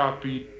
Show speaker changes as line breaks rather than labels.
Copy.